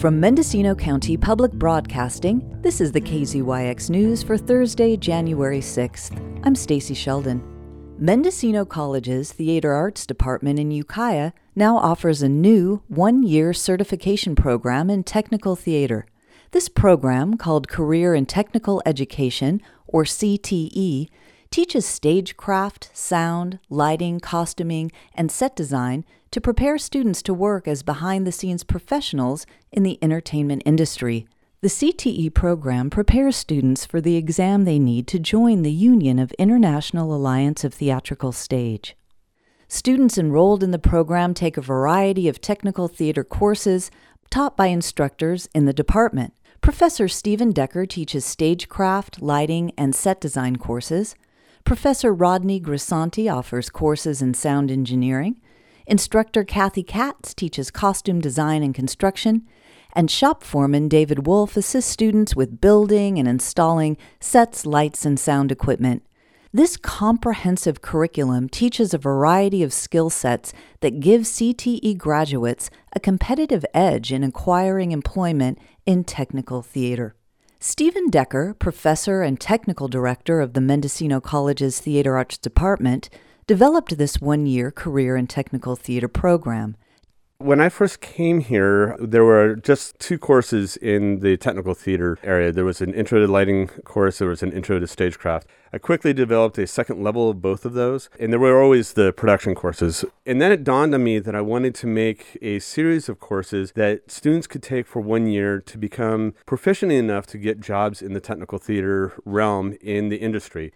From Mendocino County Public Broadcasting, this is the KZYX News for Thursday, January 6th. I'm Stacy Sheldon. Mendocino College's Theater Arts Department in Ukiah now offers a new one year certification program in technical theater. This program, called Career in Technical Education, or CTE, teaches stagecraft, sound, lighting, costuming, and set design to prepare students to work as behind the scenes professionals in the entertainment industry. The CTE program prepares students for the exam they need to join the Union of International Alliance of Theatrical Stage. Students enrolled in the program take a variety of technical theater courses taught by instructors in the department. Professor Stephen Decker teaches stagecraft, lighting, and set design courses. Professor Rodney Grisanti offers courses in sound engineering. Instructor Kathy Katz teaches costume design and construction. And shop foreman David Wolf assists students with building and installing sets, lights, and sound equipment. This comprehensive curriculum teaches a variety of skill sets that give CTE graduates a competitive edge in acquiring employment in technical theater. Stephen Decker, professor and technical director of the Mendocino College's Theater Arts Department, developed this one year career in technical theater program. When I first came here, there were just two courses in the technical theater area. There was an intro to lighting course, there was an intro to stagecraft. I quickly developed a second level of both of those, and there were always the production courses. And then it dawned on me that I wanted to make a series of courses that students could take for one year to become proficient enough to get jobs in the technical theater realm in the industry.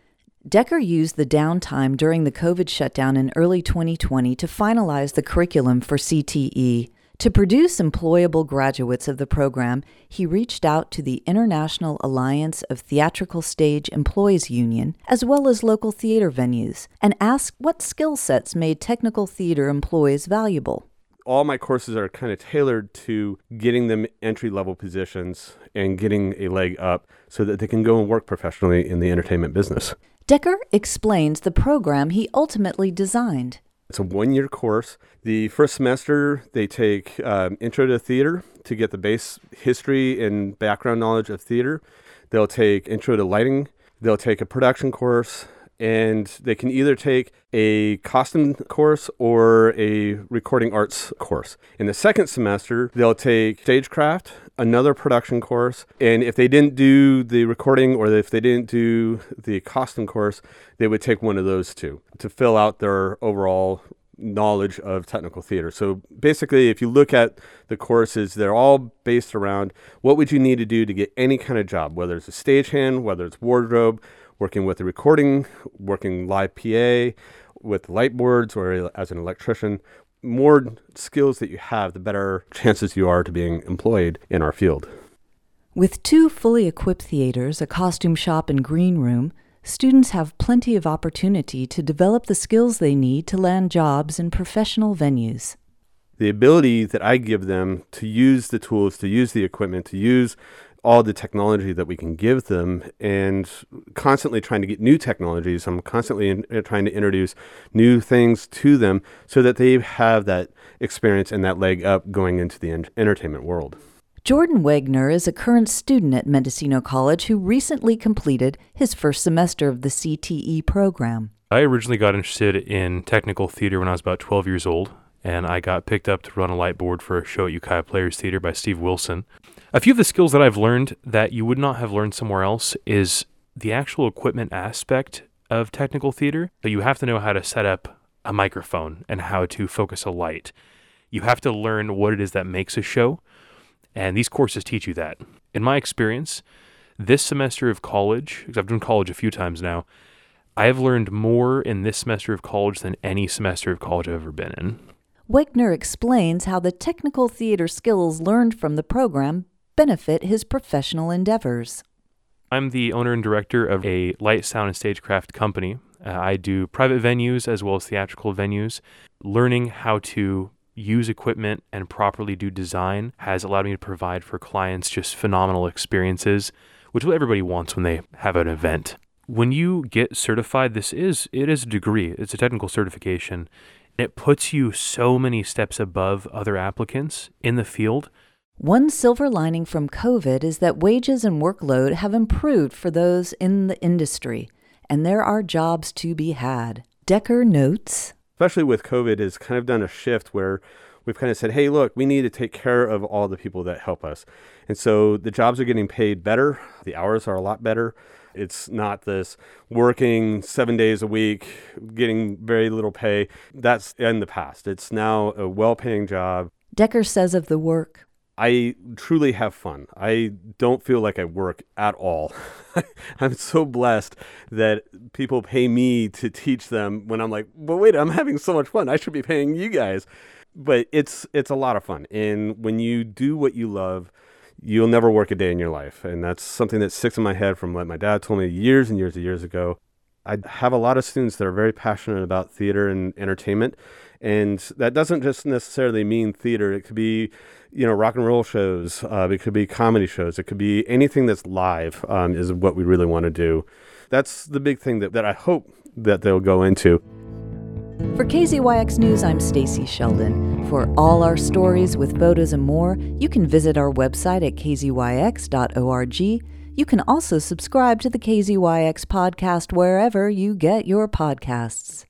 Decker used the downtime during the COVID shutdown in early 2020 to finalize the curriculum for CTE. To produce employable graduates of the program, he reached out to the International Alliance of Theatrical Stage Employees Union, as well as local theater venues, and asked what skill sets made technical theater employees valuable. All my courses are kind of tailored to getting them entry level positions and getting a leg up so that they can go and work professionally in the entertainment business. Decker explains the program he ultimately designed. It's a one year course. The first semester, they take um, Intro to Theater to get the base history and background knowledge of theater. They'll take Intro to Lighting. They'll take a production course and they can either take a costume course or a recording arts course. In the second semester, they'll take stagecraft, another production course, and if they didn't do the recording or if they didn't do the costume course, they would take one of those two to fill out their overall knowledge of technical theater. So basically, if you look at the courses, they're all based around what would you need to do to get any kind of job, whether it's a stagehand, whether it's wardrobe, working with the recording, working live PA, with light boards, or as an electrician. More skills that you have, the better chances you are to being employed in our field. With two fully equipped theaters, a costume shop, and green room, students have plenty of opportunity to develop the skills they need to land jobs in professional venues. The ability that I give them to use the tools, to use the equipment, to use all the technology that we can give them and constantly trying to get new technologies. I'm constantly in, uh, trying to introduce new things to them so that they have that experience and that leg up going into the en- entertainment world. Jordan Wagner is a current student at Mendocino College who recently completed his first semester of the CTE program. I originally got interested in technical theater when I was about 12 years old, and I got picked up to run a light board for a show at Ukiah Players Theater by Steve Wilson. A few of the skills that I've learned that you would not have learned somewhere else is the actual equipment aspect of technical theater. So you have to know how to set up a microphone and how to focus a light. You have to learn what it is that makes a show, and these courses teach you that. In my experience, this semester of college, because I've done college a few times now, I have learned more in this semester of college than any semester of college I've ever been in. Wegner explains how the technical theater skills learned from the program benefit his professional endeavors. I'm the owner and director of a light, sound, and stagecraft company. Uh, I do private venues as well as theatrical venues. Learning how to use equipment and properly do design has allowed me to provide for clients just phenomenal experiences, which everybody wants when they have an event. When you get certified, this is it is a degree. It's a technical certification. It puts you so many steps above other applicants in the field One silver lining from COVID is that wages and workload have improved for those in the industry, and there are jobs to be had. Decker notes Especially with COVID, has kind of done a shift where we've kind of said, hey, look, we need to take care of all the people that help us. And so the jobs are getting paid better, the hours are a lot better. It's not this working seven days a week, getting very little pay. That's in the past. It's now a well paying job. Decker says of the work I truly have fun. I don't feel like I work at all. I'm so blessed that people pay me to teach them when I'm like, but wait, I'm having so much fun. I should be paying you guys. But it's it's a lot of fun. And when you do what you love, you'll never work a day in your life. And that's something that sticks in my head from what my dad told me years and years and years ago. I have a lot of students that are very passionate about theater and entertainment. And that doesn't just necessarily mean theater. It could be, you know, rock and roll shows. Uh, it could be comedy shows. It could be anything that's live um, is what we really want to do. That's the big thing that, that I hope that they'll go into. For KZYX News, I'm Stacy Sheldon. For all our stories with photos and more, you can visit our website at kzyx.org. You can also subscribe to the KZYX podcast wherever you get your podcasts.